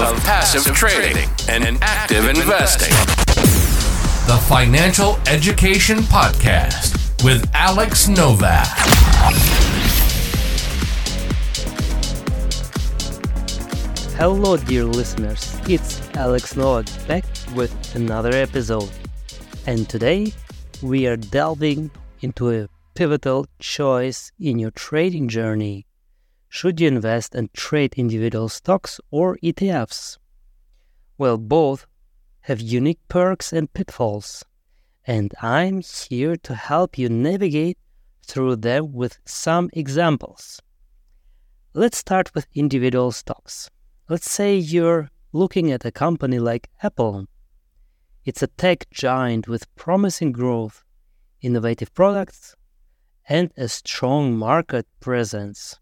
of passive trading and active investing. The Financial Education Podcast with Alex Novak. Hello, dear listeners. It's Alex Novak back with another episode. And today we are delving into a pivotal choice in your trading journey. Should you invest and trade individual stocks or ETFs? Well, both have unique perks and pitfalls, and I'm here to help you navigate through them with some examples. Let's start with individual stocks. Let's say you're looking at a company like Apple. It's a tech giant with promising growth, innovative products, and a strong market presence.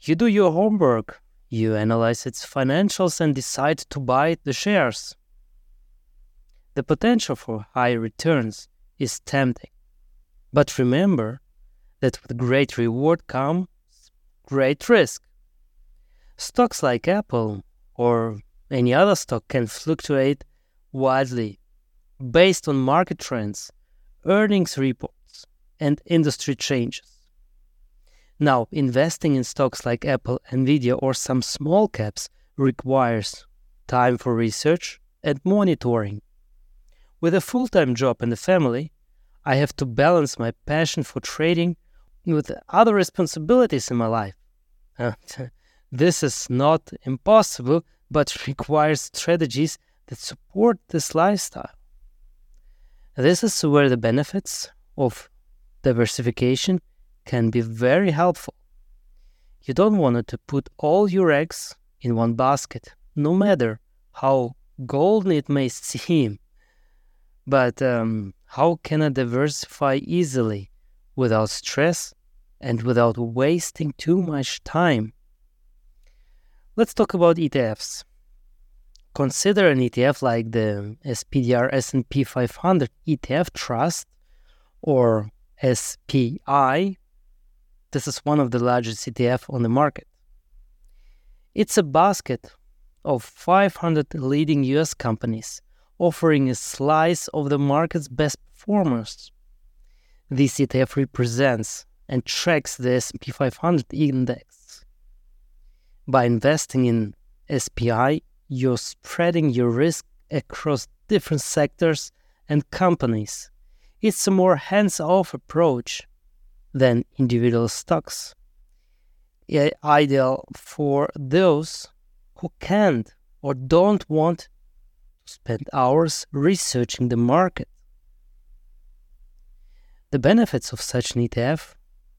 You do your homework, you analyze its financials and decide to buy the shares. The potential for high returns is tempting. But remember that with great reward comes great risk. Stocks like Apple or any other stock can fluctuate widely based on market trends, earnings reports, and industry changes. Now, investing in stocks like Apple, Nvidia, or some small caps requires time for research and monitoring. With a full time job and a family, I have to balance my passion for trading with other responsibilities in my life. this is not impossible, but requires strategies that support this lifestyle. This is where the benefits of diversification can be very helpful. You don't want to put all your eggs in one basket, no matter how golden it may seem. But um, how can I diversify easily without stress and without wasting too much time? Let's talk about ETFs. Consider an ETF like the SPDR S&P 500 ETF Trust or SPY this is one of the largest ETF on the market. It's a basket of 500 leading US companies offering a slice of the market's best performers. This ETF represents and tracks the S&P 500 index. By investing in SPY, you're spreading your risk across different sectors and companies. It's a more hands-off approach than individual stocks. Ideal for those who can't or don't want to spend hours researching the market. The benefits of such an ETF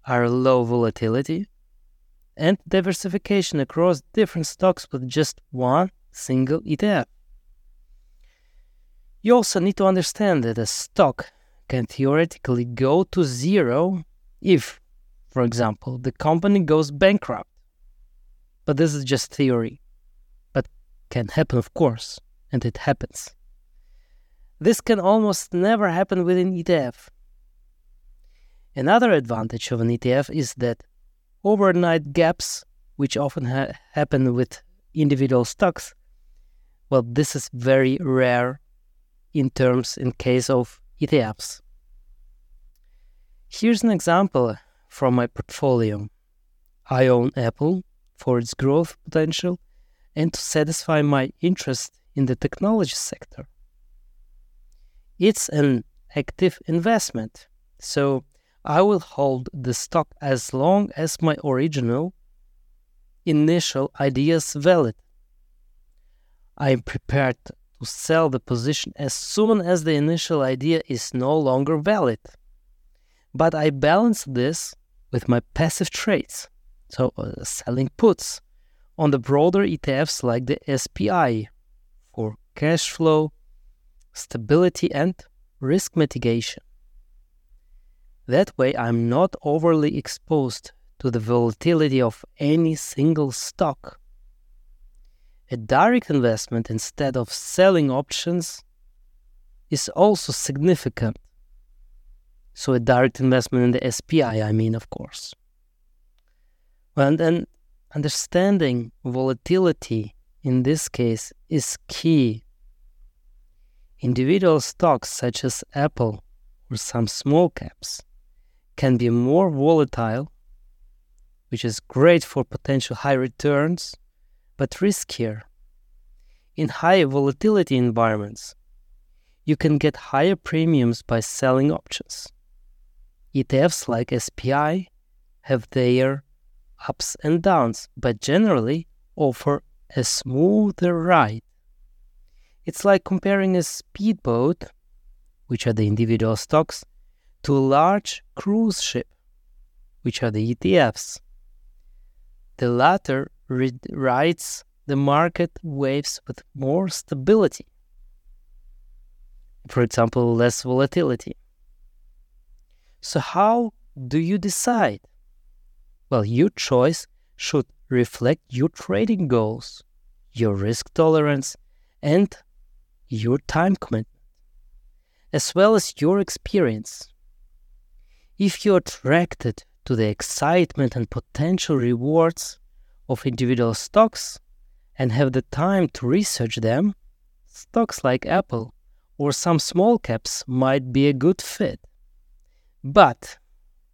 are low volatility and diversification across different stocks with just one single ETF. You also need to understand that a stock can theoretically go to zero if, for example, the company goes bankrupt. But this is just theory, but can happen, of course, and it happens. This can almost never happen with an ETF. Another advantage of an ETF is that overnight gaps, which often ha- happen with individual stocks, well, this is very rare in terms in case of ETFs. Here's an example from my portfolio. I own Apple for its growth potential and to satisfy my interest in the technology sector. It's an active investment, so I will hold the stock as long as my original initial idea is valid. I am prepared to sell the position as soon as the initial idea is no longer valid. But I balance this with my passive trades, so uh, selling puts on the broader ETFs like the SPY for cash flow, stability, and risk mitigation. That way, I'm not overly exposed to the volatility of any single stock. A direct investment instead of selling options is also significant so a direct investment in the SPY, I mean, of course. And then understanding volatility in this case is key. Individual stocks such as Apple or some small caps can be more volatile, which is great for potential high returns, but riskier. In high volatility environments, you can get higher premiums by selling options. ETFs like SPY have their ups and downs, but generally offer a smoother ride. It's like comparing a speedboat, which are the individual stocks, to a large cruise ship, which are the ETFs. The latter rides the market waves with more stability. For example, less volatility. So, how do you decide? Well, your choice should reflect your trading goals, your risk tolerance, and your time commitment, as well as your experience. If you're attracted to the excitement and potential rewards of individual stocks and have the time to research them, stocks like Apple or some small caps might be a good fit. But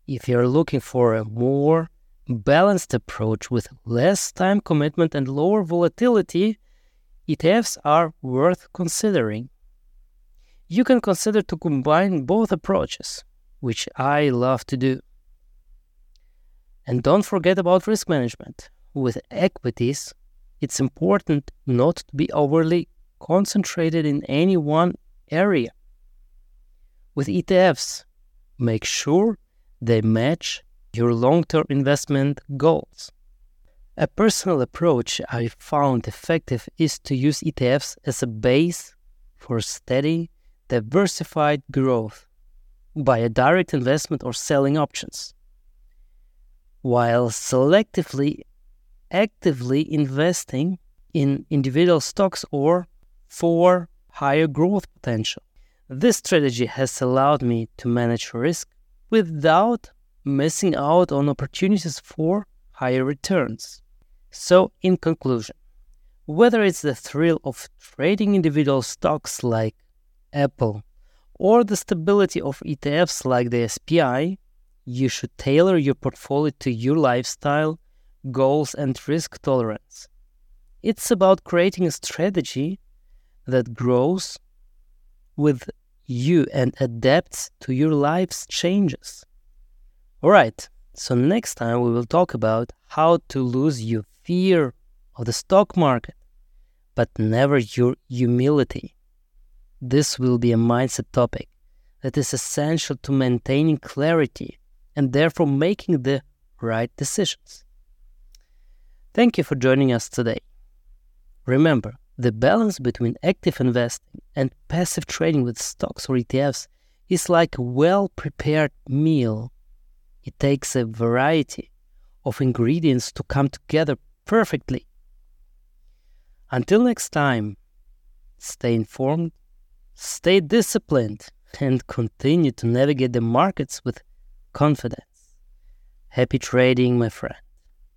if you're looking for a more balanced approach with less time commitment and lower volatility, ETFs are worth considering. You can consider to combine both approaches, which I love to do. And don't forget about risk management. With equities, it's important not to be overly concentrated in any one area. With ETFs, make sure they match your long term investment goals. A personal approach I found effective is to use ETFs as a base for steady, diversified growth by a direct investment or selling options, while selectively actively investing in individual stocks or for higher growth potential. This strategy has allowed me to manage risk without missing out on opportunities for higher returns. So, in conclusion, whether it's the thrill of trading individual stocks like Apple or the stability of ETFs like the SPY, you should tailor your portfolio to your lifestyle, goals, and risk tolerance. It's about creating a strategy that grows with you and adapts to your life's changes. Alright, so next time we will talk about how to lose your fear of the stock market, but never your humility. This will be a mindset topic that is essential to maintaining clarity and therefore making the right decisions. Thank you for joining us today. Remember, the balance between active investing and passive trading with stocks or ETFs is like a well prepared meal it takes a variety of ingredients to come together perfectly. Until next time, stay informed, stay disciplined, and continue to navigate the markets with confidence. Happy trading, my friend.